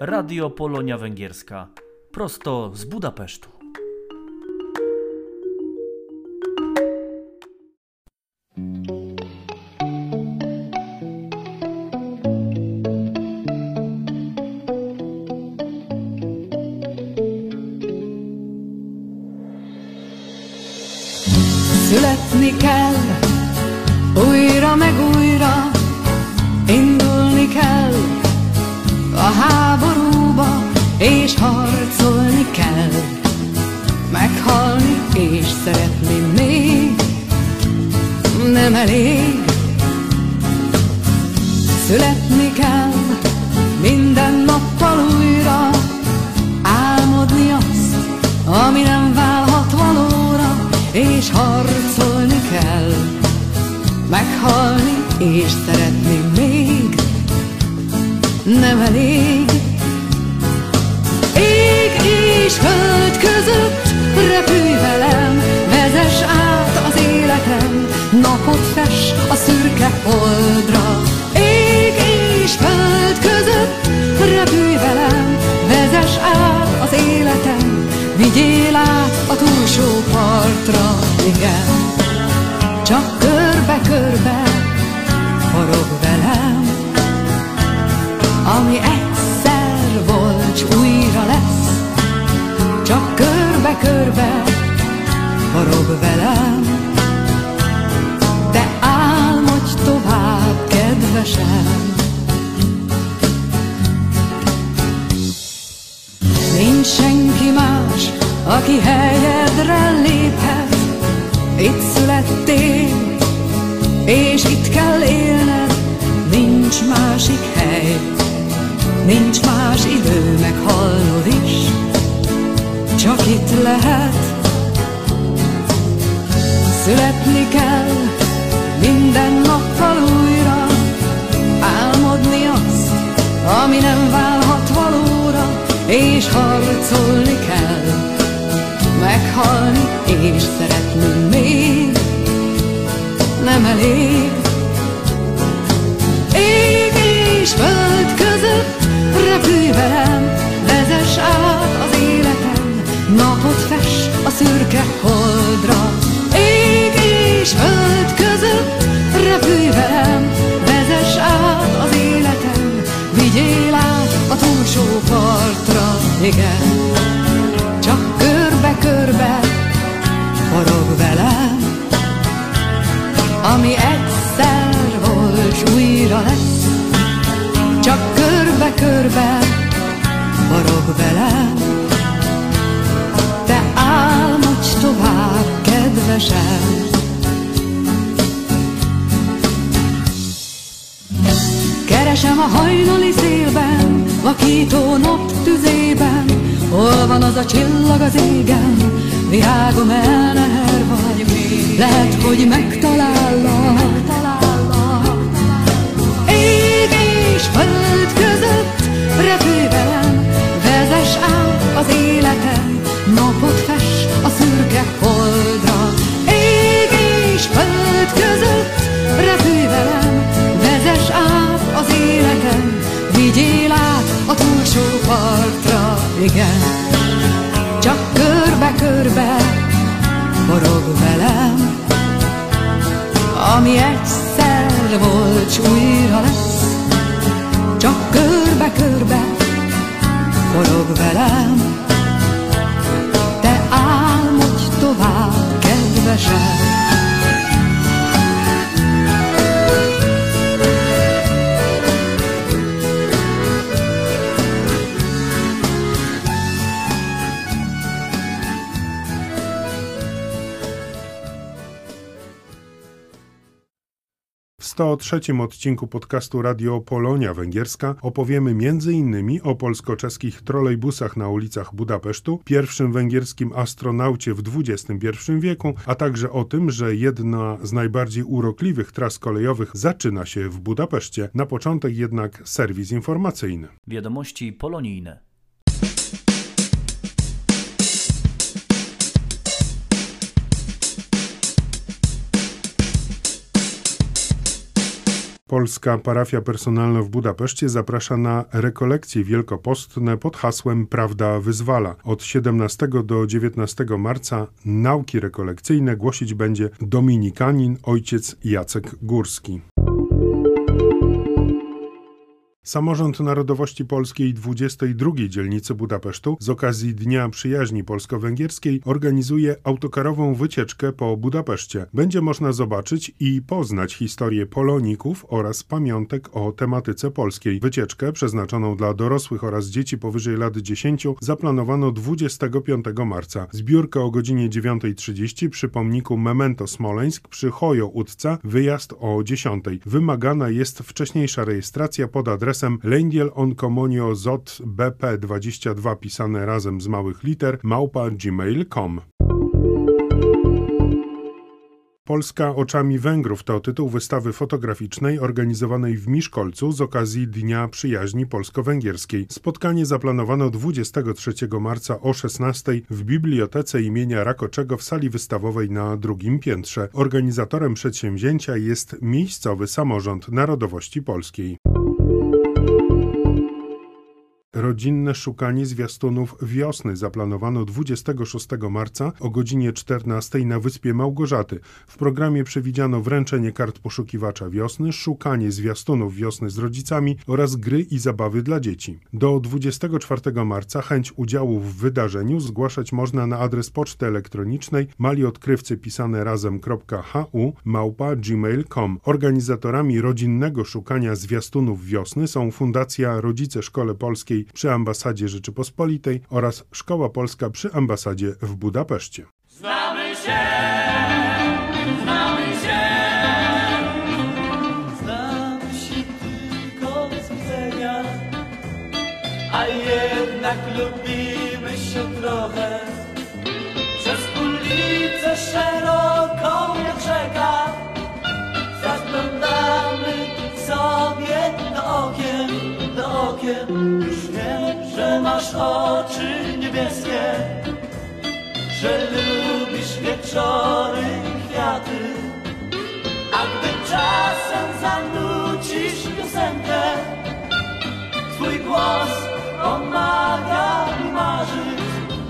Radio Polonia Węgierska. Prosto z Budapesztu. Elég. Ég és föld között repülj velem, vezess át az életem, napot fes a szürke holdra. Ég és föld között repülj velem, vezess át az életem, vigyél át a túlsó partra, igen. Csak körbe-körbe forog ami egyszer volt, újra lesz. Csak körbe-körbe forog velem, de álmodj tovább, kedvesem. Nincs senki más, aki helyedre léphet, itt születtél, és itt kell élned, nincs másik nincs más idő, meghalnod is, csak itt lehet. Születni kell. Minden nappal újra, álmodni azt, ami nem válhat valóra, és harcolni kell, meghalni és szeretni még nem elég. Ég és között repülj velem, át az életem, napot fes a szürke holdra. Ég és föld között repülj velem, vezess át az életem, vigyél át a túlsó partra, igen. Csak körbe-körbe forog velem, ami egyszer volt, újra lesz. Körbe-körbe forog velem, te álmodj tovább, kedvesem. Keresem a hajnali szélben, vakító nap tüzében, hol van az a csillag az égen, virágom el neher vagy. Lehet, hogy megtalállak, Ég és föld repülj velem, vezess át az életem, napot fes a szürke holdra. Ég és föld között repülj velem, vezess át az életem, vigyél át a túlsó partra, igen. Csak körbe-körbe forog velem, ami egyszer volt, s újra lesz. Körbe-körbe forog velem, te álmodj tovább, kedvesem. 103 odcinku podcastu Radio Polonia Węgierska opowiemy m.in. o polsko-czeskich trolejbusach na ulicach Budapesztu, pierwszym węgierskim astronaucie w XXI wieku, a także o tym, że jedna z najbardziej urokliwych tras kolejowych zaczyna się w Budapeszcie. Na początek jednak serwis informacyjny. Wiadomości polonijne. Polska Parafia Personalna w Budapeszcie zaprasza na rekolekcje wielkopostne pod hasłem Prawda wyzwala. Od 17 do 19 marca nauki rekolekcyjne głosić będzie dominikanin ojciec Jacek Górski. Samorząd Narodowości Polskiej 22 dzielnicy Budapesztu z okazji Dnia Przyjaźni Polsko-Węgierskiej organizuje autokarową wycieczkę po Budapeszcie. Będzie można zobaczyć i poznać historię poloników oraz pamiątek o tematyce polskiej. Wycieczkę przeznaczoną dla dorosłych oraz dzieci powyżej lat 10 zaplanowano 25 marca. Zbiórka o godzinie 9.30 przy pomniku Memento Smoleńsk przy Hojo Utca, wyjazd o 10. Wymagana jest wcześniejsza rejestracja pod adresem adresem Lendiel on Comunio Zot BP22 pisane razem z małych liter małpa gmail.com. Polska oczami Węgrów to tytuł wystawy fotograficznej organizowanej w Miszkolcu z okazji Dnia Przyjaźni Polsko-Węgierskiej. Spotkanie zaplanowano 23 marca o 16 w Bibliotece imienia Rakoczego w sali wystawowej na drugim piętrze. Organizatorem przedsięwzięcia jest miejscowy samorząd narodowości polskiej rodzinne szukanie zwiastunów wiosny zaplanowano 26 marca o godzinie 14 na wyspie Małgorzaty. W programie przewidziano wręczenie kart poszukiwacza wiosny, szukanie zwiastunów wiosny z rodzicami oraz gry i zabawy dla dzieci. Do 24 marca chęć udziału w wydarzeniu zgłaszać można na adres poczty elektronicznej maliodkrywcy pisane razem.hu małpa gmail.com. Organizatorami rodzinnego szukania zwiastunów wiosny są Fundacja Rodzice Szkole Polskiej przy Ambasadzie Rzeczypospolitej oraz Szkoła Polska przy Ambasadzie w Budapeszcie. Znamy się, znamy się, znamy się tylko z widzenia, a jednak lubimy się trochę. Przez ulicę szeroką jak rzeka, zaglądamy sobie do okien, do okien masz oczy niebieskie, że lubisz wieczory i kwiaty. A gdy czasem zanucisz piosenkę, twój głos pomaga mi marzyć,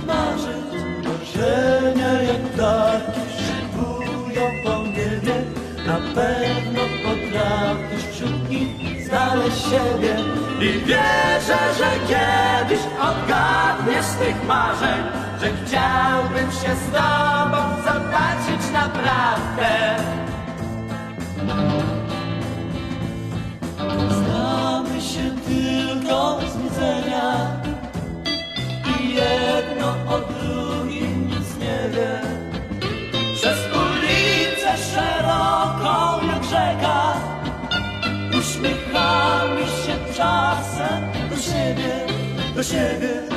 marzyć. Marzenia jak ptaki szybują po niebie, na pewno potrafisz wśród znaleźć siebie. I wierzę, że kiedyś odgadniesz tych marzeń Że chciałbym się z tobą zobaczyć naprawdę. Znamy się tylko z widzenia I jedno o siebie.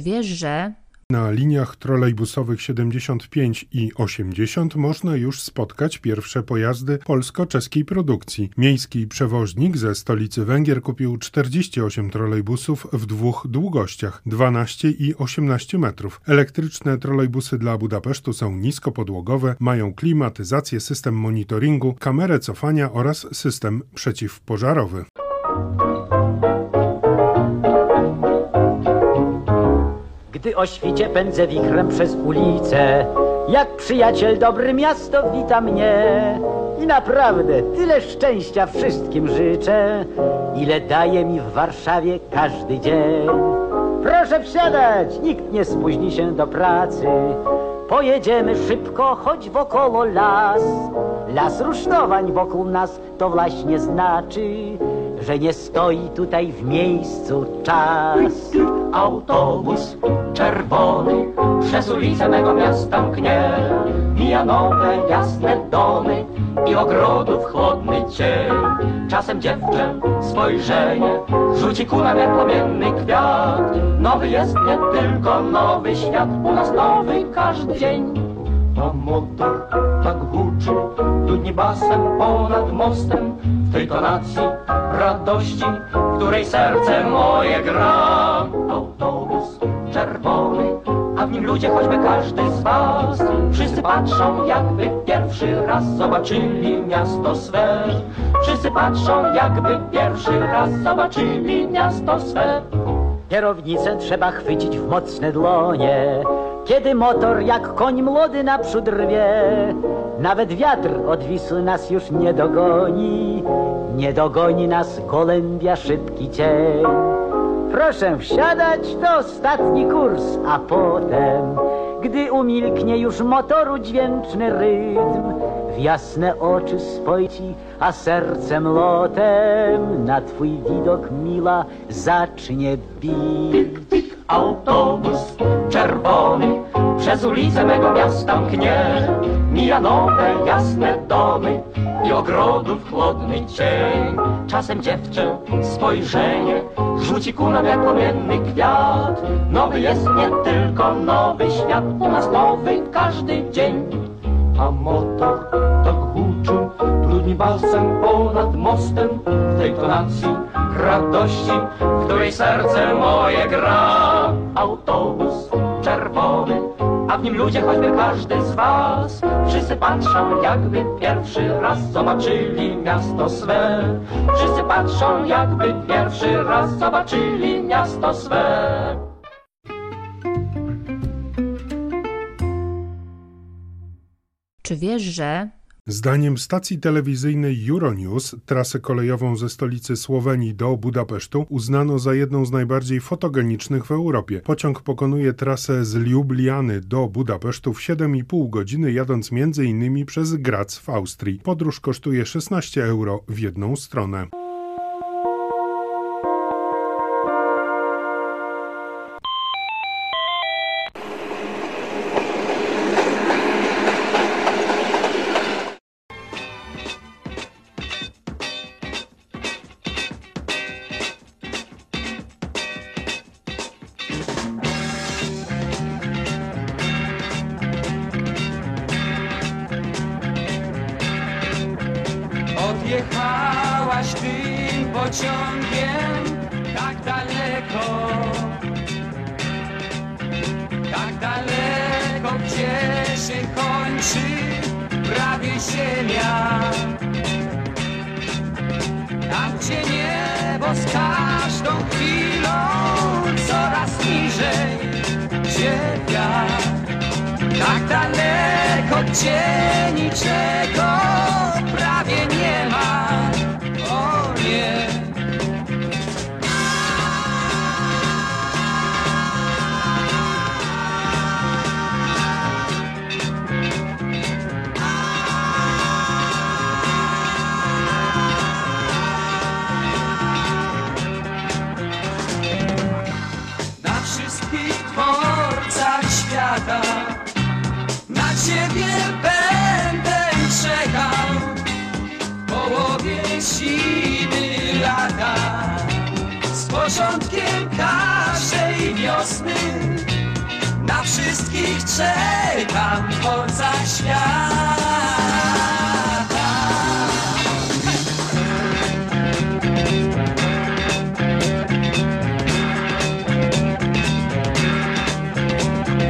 Wiesz, że na liniach trolejbusowych 75 i 80 można już spotkać pierwsze pojazdy polsko-czeskiej produkcji. Miejski przewoźnik ze stolicy Węgier kupił 48 trolejbusów w dwóch długościach 12 i 18 metrów. Elektryczne trolejbusy dla Budapesztu są niskopodłogowe, mają klimatyzację, system monitoringu, kamerę cofania oraz system przeciwpożarowy. Gdy o świcie pędzę wichrem przez ulicę Jak przyjaciel dobry miasto wita mnie. I naprawdę tyle szczęścia wszystkim życzę Ile daje mi w Warszawie każdy dzień. Proszę wsiadać, nikt nie spóźni się do pracy. Pojedziemy szybko, choć wokoło las. Las rusztowań wokół nas to właśnie znaczy Że nie stoi tutaj w miejscu czas Autobus czerwony przez ulicę mego miasta mknie. Mija nowe, jasne domy i ogrodów chłodny cień. Czasem dziewczę spojrzenie rzuci ku jak płomienny kwiat. Nowy jest nie tylko nowy świat, u nas nowy każdy dzień. A motor tak huczy, dudni basem ponad mostem. W tej tonacji radości, w której serce moje gra. Autobus czerwony, a w nim ludzie choćby każdy z was. Wszyscy patrzą jakby pierwszy raz zobaczyli miasto swe. Wszyscy patrzą jakby pierwszy raz zobaczyli miasto swe. Kierownicę trzeba chwycić w mocne dłonie Kiedy motor jak koń młody naprzód rwie Nawet wiatr odwisły nas już nie dogoni. Nie dogoni nas gołębia szybki cień. Proszę wsiadać, to ostatni kurs, a potem Gdy umilknie już motoru dźwięczny rytm W jasne oczy spojci, a sercem lotem Na twój widok mila zacznie bić Autobus czerwony przez ulicę mego miasta mknie. Mija nowe, jasne domy i ogrodów chłodny cień. Czasem dziewczę spojrzenie rzuci ku nam jak płomienny kwiat. Nowy jest nie tylko nowy świat, u nas nowy każdy dzień. A motor tak huczy, trudni balsem ponad mostem w tej tonacji radości, w której serce moje gra. Autobus czerwony, a w nim ludzie choćby każdy z was. Wszyscy patrzą jakby pierwszy raz zobaczyli miasto swe. Wszyscy patrzą jakby pierwszy raz zobaczyli miasto swe. Czy wiesz, że Zdaniem stacji telewizyjnej Euronews trasę kolejową ze stolicy Słowenii do Budapesztu uznano za jedną z najbardziej fotogenicznych w Europie. Pociąg pokonuje trasę z Liubliany do Budapesztu w 7,5 godziny, jadąc m.in. przez Graz w Austrii. Podróż kosztuje 16 euro w jedną stronę. Gdzie niczego Z początkiem każdej wiosny. Na wszystkich czekam w dworcach świata.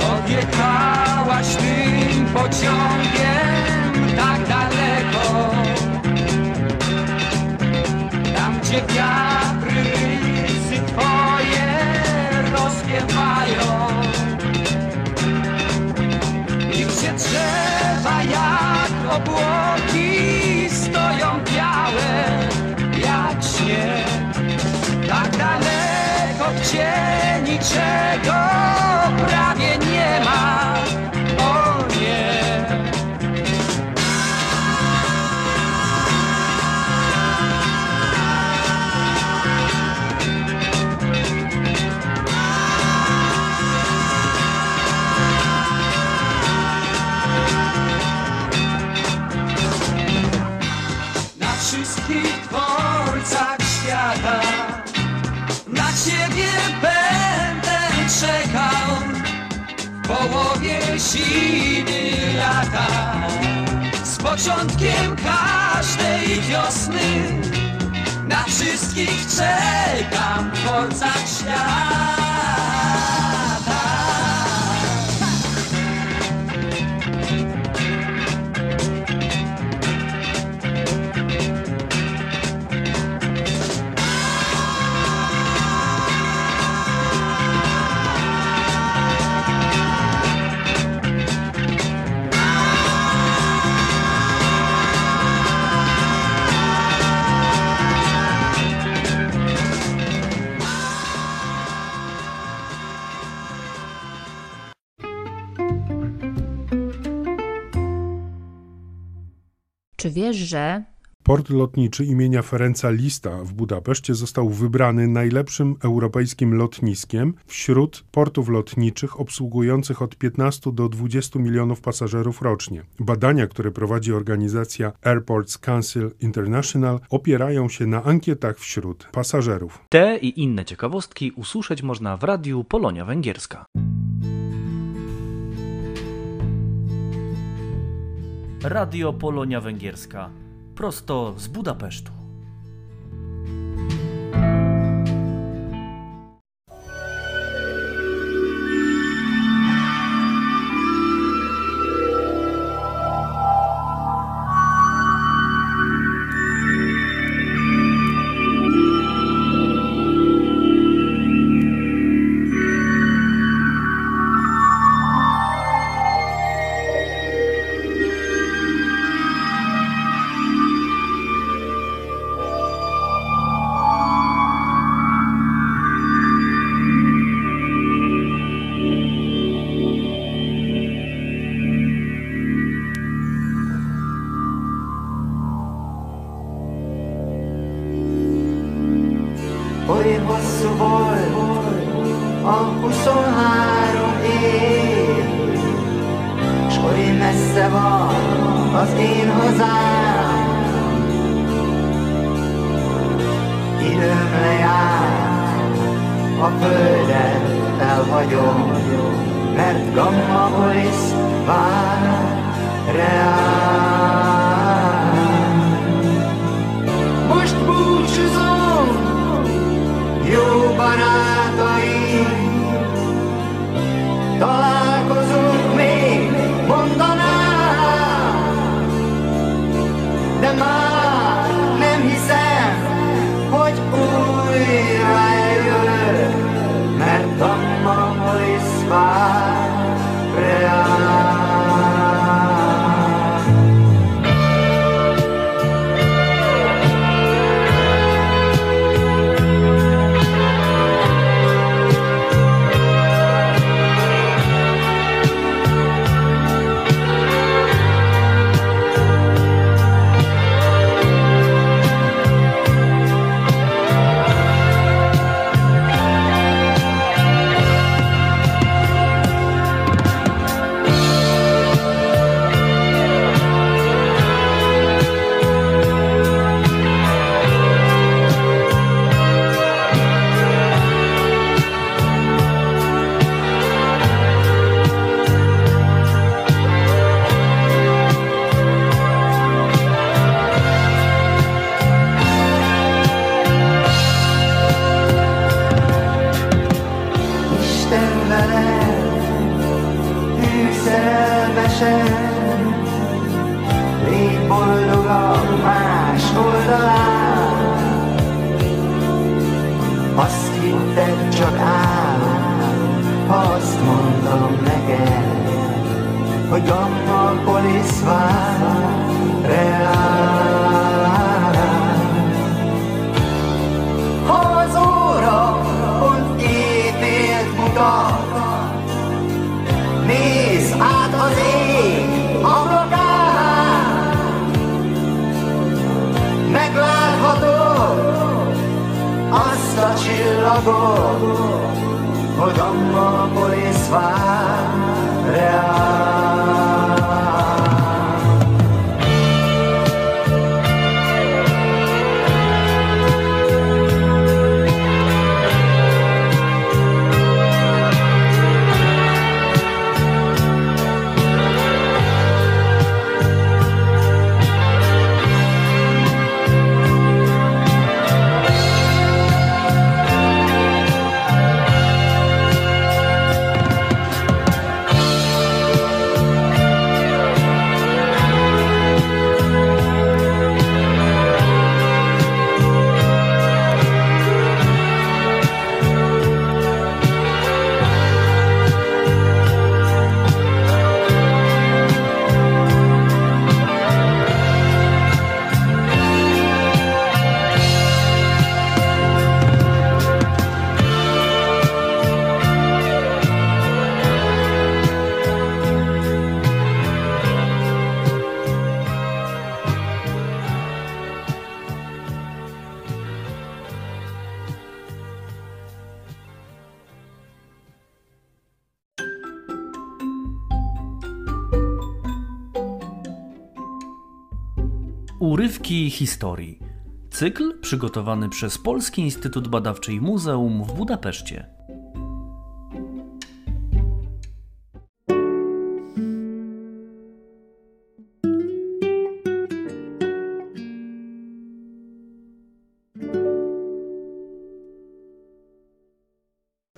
Odjechałaś tym pociągiem niczego zimy lata. Z początkiem każdej wiosny na wszystkich czekam w dworcach Czy wiesz, że Port lotniczy imienia Ferenca Lista w Budapeszcie został wybrany najlepszym europejskim lotniskiem wśród portów lotniczych obsługujących od 15 do 20 milionów pasażerów rocznie. Badania, które prowadzi organizacja Airports Council International, opierają się na ankietach wśród pasażerów. Te i inne ciekawostki usłyszeć można w radiu Polonia Węgierska. Radio Polonia Węgierska. Prosto z Budapesztu. Oly hosszú volt a 23 év, s oly messze van az én hazám. Időm lejárt, a földet elhagyom, mert Gamma Boris vár reál. Ha azt mondom neked, hogy Gammapolis vár reál. Ha az óra pont képét mutat, nézd át az ég ablakán, megláthatod azt a csillagot, hogy abba a porész vár. Historii. Cykl przygotowany przez Polski Instytut Badawczy i Muzeum w Budapeszcie.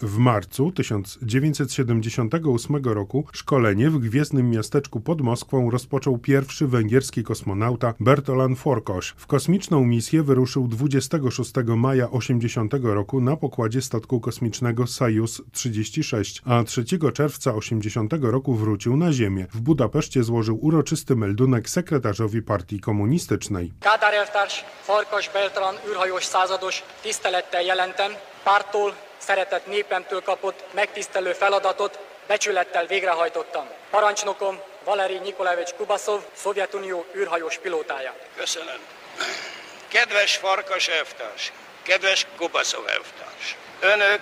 W marcu 1978 roku szkolenie w gwiezdnym miasteczku pod Moskwą rozpoczął pierwszy węgierski kosmonauta Bertolan Forkosz. W kosmiczną misję wyruszył 26 maja 80 roku na pokładzie statku kosmicznego Sojus 36, a 3 czerwca 80 roku wrócił na Ziemię. W Budapeszcie złożył uroczysty meldunek sekretarzowi partii komunistycznej. Kádár elvtárs, Farkas Beltran űrhajós százados, tisztelettel jelentem, pártól, szeretett népemtől kapott megtisztelő feladatot becsülettel végrehajtottam. Parancsnokom Valeri Nikolaevics Kubaszov, Szovjetunió űrhajós pilótája. Köszönöm. Kedves Farkas elvtárs, kedves Kubaszov elvtárs, önök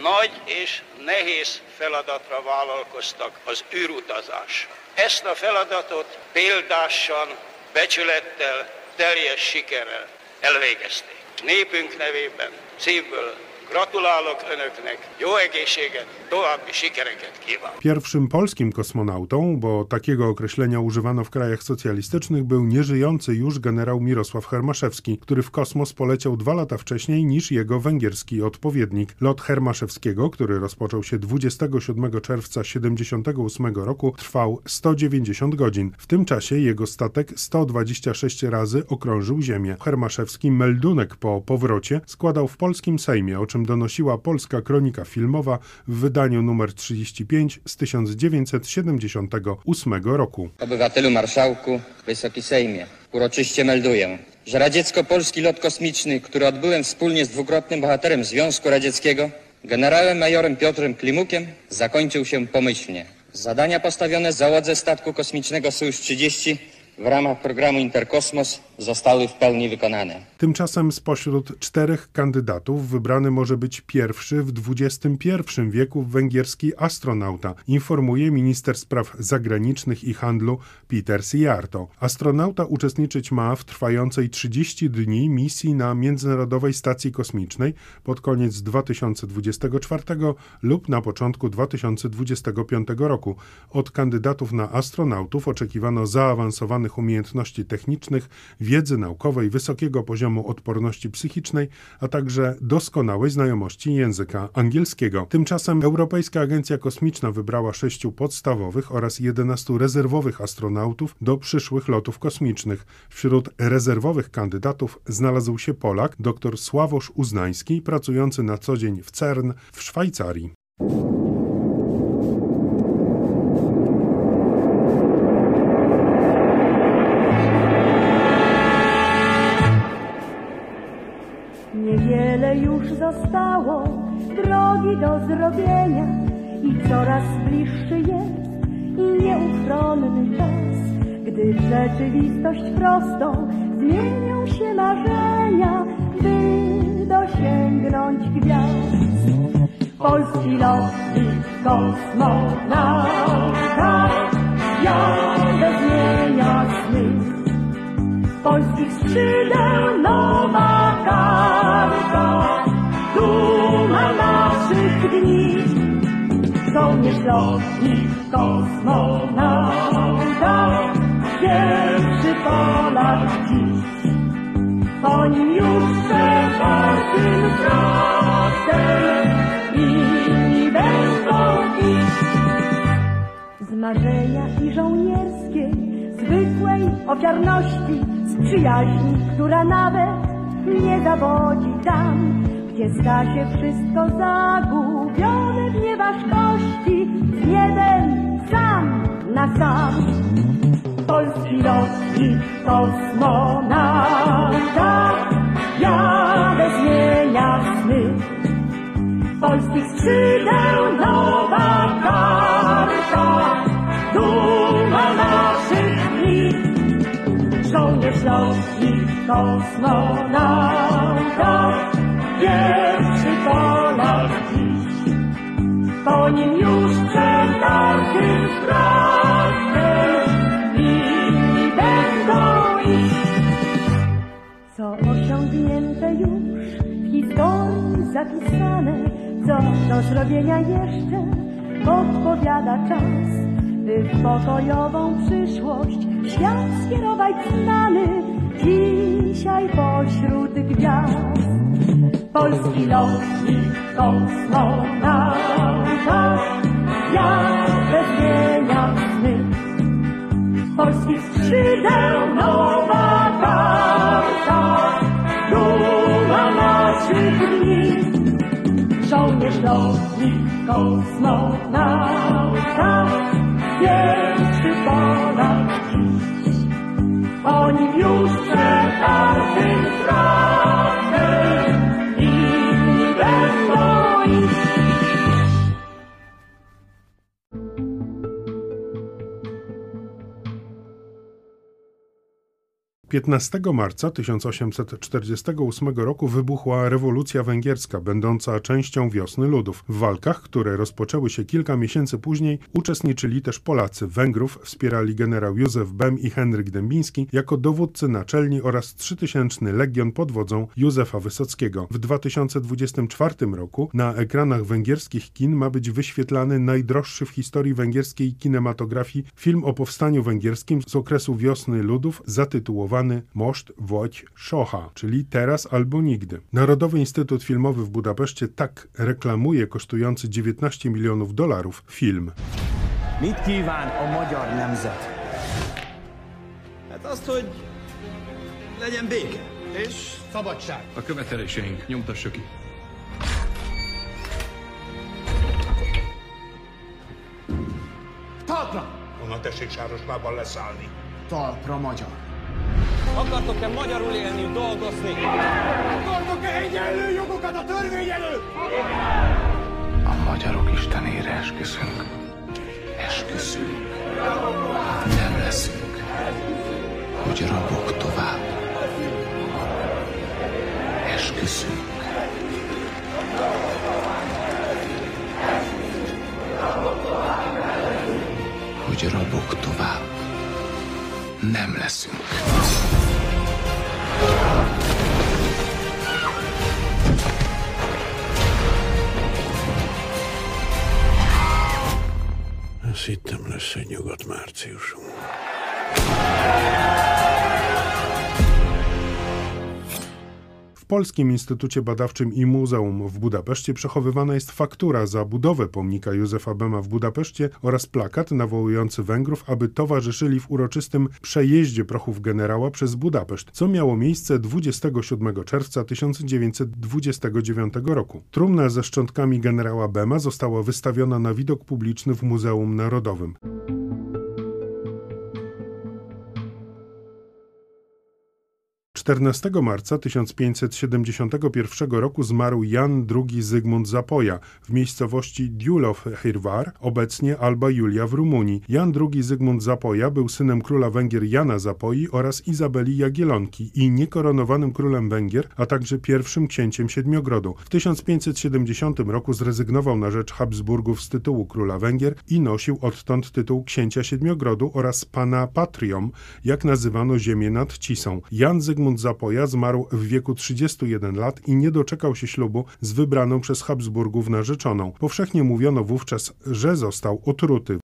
nagy és nehéz feladatra vállalkoztak az űrutazás. Ezt a feladatot példásan, becsülettel, teljes sikerrel elvégezték. Népünk nevében szívből gratulálok önöknek, jó egészséget, további sikereket kívánok. Pierwszym polskim kosmonautą, bo takiego określenia używano w krajach socjalistycznych, był nieżyjący już generał Mirosław Hermaszewski, który w kosmos poleciał dwa lata wcześniej niż jego węgierski odpowiednik. Lot Hermaszewskiego, który rozpoczął się 27 czerwca 78 roku, trwał 190 godzin. W tym czasie jego statek 126 razy okrążył Ziemię. Hermaszewski meldunek po powrocie składał w polskim Sejmie, o czym donosiła polska kronika filmowa w wydaniu numer 35 z 1978 roku. Obywatelu Marszałku, Wysoki Sejmie, uroczyście melduję, że radziecko-polski lot kosmiczny, który odbyłem wspólnie z dwukrotnym bohaterem Związku Radzieckiego, generałem majorem Piotrem Klimukiem, zakończył się pomyślnie. Zadania postawione załodze statku kosmicznego Sojusz-30 w ramach programu Interkosmos zostały w pełni wykonane. Tymczasem spośród czterech kandydatów wybrany może być pierwszy w XXI wieku węgierski astronauta, informuje minister spraw zagranicznych i handlu Peter Sijarto. Astronauta uczestniczyć ma w trwającej 30 dni misji na Międzynarodowej Stacji Kosmicznej pod koniec 2024 lub na początku 2025 roku. Od kandydatów na astronautów oczekiwano zaawansowanych umiejętności technicznych, wiedzy naukowej, wysokiego poziomu odporności psychicznej, a także doskonałej znajomości języka angielskiego. Tymczasem Europejska Agencja Kosmiczna wybrała sześciu podstawowych oraz 11 rezerwowych astronautów do przyszłych lotów kosmicznych. Wśród rezerwowych kandydatów znalazł się Polak dr Sławosz Uznański, pracujący na co dzień w CERN w Szwajcarii. Do zrobienia i coraz bliższy jest i nieuchronny czas, gdy w rzeczywistość prostą zmienią się marzenia, by dosięgnąć gwiazd. Polski lotnik kosmonauta jadę zmienia sny. Polskich skrzydeł nowa karta, duma naszych dni. Żołnierz lotnik kosmonauta, pierwszy Polak dziś. Po nim już czwartym krokiem inni będą iść. Z marzenia i żołnierskiej, zwykłej ofiarności, z przyjaźni, która nawet nie zawodzi tam, gdzie sta się wszystko zagubione w nieważkości, niebem sam na sam. Polski lotnik kosmonauta, jadę zmienia sny. Polskich skrzydeł nowa karta, duma naszych dni. Żołnierz lotnik kosmonauta, pierwszy Polak dziś. Po nim już każdym krokiem inni będą iść. Co osiągnięte już w historii zapisane, co do zrobienia jeszcze podpowiada czas, by w pokojową przyszłość świat skierować znany dzisiaj pośród gwiazd. Polski lotnik kosmonauta, jadę zmienia sny. Polskich skrzydeł nowa karta, duma naszych dni. Żołnierz lotnik kosmonauta, pierwszy Polak dziś. Po nim już przed 15 marca 1848 roku wybuchła rewolucja węgierska, będąca częścią wiosny ludów. W walkach, które rozpoczęły się kilka miesięcy później, uczestniczyli też Polacy. Węgrów wspierali generał Józef Bem i Henryk Dębiński jako dowódcy naczelni oraz 3000 Legion pod wodzą Józefa Wysockiego. W 2024 roku na ekranach węgierskich kin ma być wyświetlany najdroższy w historii węgierskiej kinematografii film o powstaniu węgierskim z okresu wiosny ludów zatytułowany Moszt Wodź Szocha, czyli Teraz albo Nigdy. Narodowy Instytut Filmowy w Budapeszcie tak reklamuje kosztujący 19 milionów dolarów film. Mit kíván a magyar nemzet? Hát azt, hogy legyen béke. És szabadság. A követeléseink nyomtassa ki. Talpra! Honnan tessék Sárosmában leszállni? Talpra magyar. Akartok-e magyarul élni, dolgozni? Akartok-e egyenlő jogokat a törvény előtt? A magyarok istenére esküszünk. Esküszünk. Nem leszünk. Hogy rabok tovább. Esküszünk. Hogy rabok tovább. Nem leszünk. Azt hittem lesz egy nyugodt márciusunk. Polskim Instytucie Badawczym i Muzeum w Budapeszcie przechowywana jest faktura za budowę pomnika Józefa Bema w Budapeszcie oraz plakat nawołujący Węgrów, aby towarzyszyli w uroczystym przejeździe prochów generała przez Budapeszt, co miało miejsce 27 czerwca 1929 roku. Trumna ze szczątkami generała Bema została wystawiona na widok publiczny w Muzeum Narodowym. 14 marca 1571 roku zmarł Jan II Zygmunt Zapoja w miejscowości Diulow Hirvar, obecnie Alba Julia w Rumunii. Jan II Zygmunt Zapoja był synem króla Węgier Jana Zapoi oraz Izabeli Jagielonki i niekoronowanym królem Węgier, a także pierwszym księciem Siedmiogrodu. W 1570 roku zrezygnował na rzecz Habsburgów z tytułu króla Węgier i nosił odtąd tytuł księcia Siedmiogrodu oraz pana patrium, jak nazywano ziemię nad Cisą. Jan Zygmunt Zapoja zmarł w wieku 31 lat i nie doczekał się ślubu z wybraną przez Habsburgów narzeczoną. Powszechnie mówiono wówczas, że został otruty.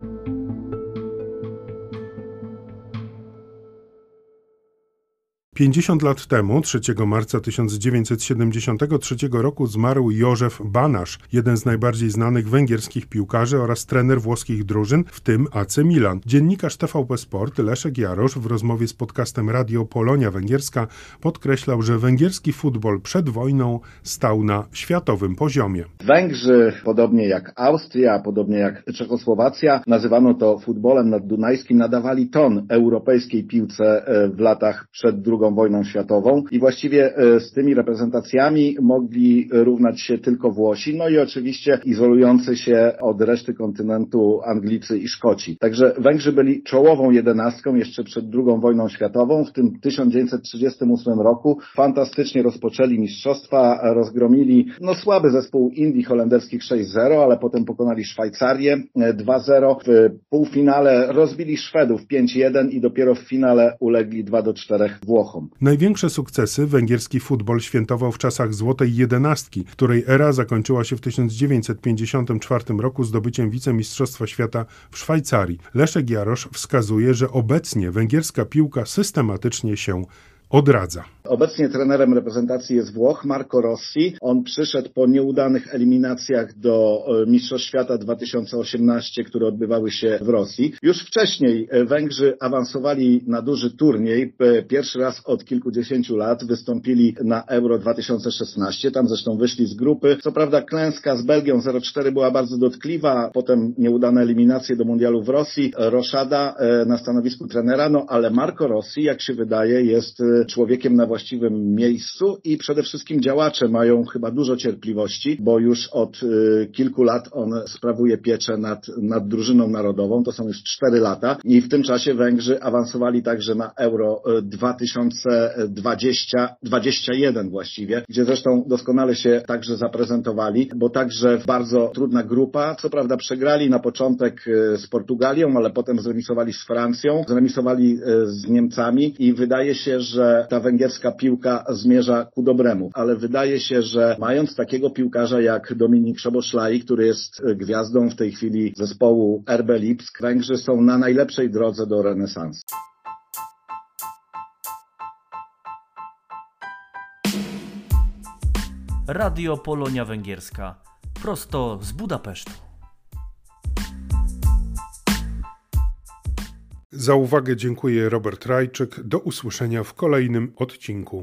50 lat temu, 3 marca 1973 roku, zmarł Józef Banasz, jeden z najbardziej znanych węgierskich piłkarzy oraz trener włoskich drużyn, w tym AC Milan. Dziennikarz TVP Sport Leszek Jarosz w rozmowie z podcastem Radio Polonia Węgierska podkreślał, że węgierski futbol przed wojną stał na światowym poziomie. Węgrzy, podobnie jak Austria, podobnie jak Czechosłowacja, nazywano to futbolem naddunajskim, nadawali ton europejskiej piłce e, w latach przed drugą II wojną światową i właściwie e, z tymi reprezentacjami mogli równać się tylko Włosi, no i oczywiście izolujący się od reszty kontynentu Anglicy i Szkoci. Także Węgrzy byli czołową jedenastką jeszcze przed II wojną światową. W tym 1938 roku fantastycznie rozpoczęli mistrzostwa, rozgromili no słaby zespół Indii holenderskich 6-0, ale potem pokonali Szwajcarię 2-0. W półfinale rozbili Szwedów 5-1 i dopiero w finale ulegli 2-4 Włochom. Największe sukcesy węgierski futbol świętował w czasach Złotej Jedenastki, której era zakończyła się w 1954 roku zdobyciem wicemistrzostwa świata w Szwajcarii. Leszek Jarosz wskazuje, że obecnie węgierska piłka systematycznie się odradza. Obecnie trenerem reprezentacji jest Włoch, Marco Rossi. On przyszedł po nieudanych eliminacjach do e, Mistrzostw Świata 2018, które odbywały się w Rosji. Już wcześniej e, Węgrzy awansowali na duży turniej. E, pierwszy raz od kilkudziesięciu lat wystąpili na Euro 2016. Tam zresztą wyszli z grupy. Co prawda klęska z Belgią 0-4 była bardzo dotkliwa. Potem nieudane eliminacje do Mundialu w Rosji. Roszada na stanowisku trenera, no ale Marco Rossi, jak się wydaje, jest człowiekiem na właściwym miejscu i przede wszystkim działacze mają chyba dużo cierpliwości, bo już od y, kilku lat on sprawuje pieczę nad, nad drużyną narodową, to są już cztery lata. I w tym czasie Węgrzy awansowali także na Euro 2020, 21 właściwie, gdzie zresztą doskonale się także zaprezentowali, bo także bardzo trudna grupa, co prawda przegrali na początek y, z Portugalią, ale potem zremisowali z Francją, zremisowali y, z Niemcami i wydaje się, że ta węgierska piłka zmierza ku dobremu. Ale wydaje się, że mając takiego piłkarza jak Dominik Szoboszlai, który jest gwiazdą w tej chwili zespołu RB Lipsk, Węgrzy są na najlepszej drodze do renesansu. Radio Polonia Węgierska. Prosto z Budapesztu. Za uwagę dziękuję Robert Rajczyk. Do usłyszenia w kolejnym odcinku.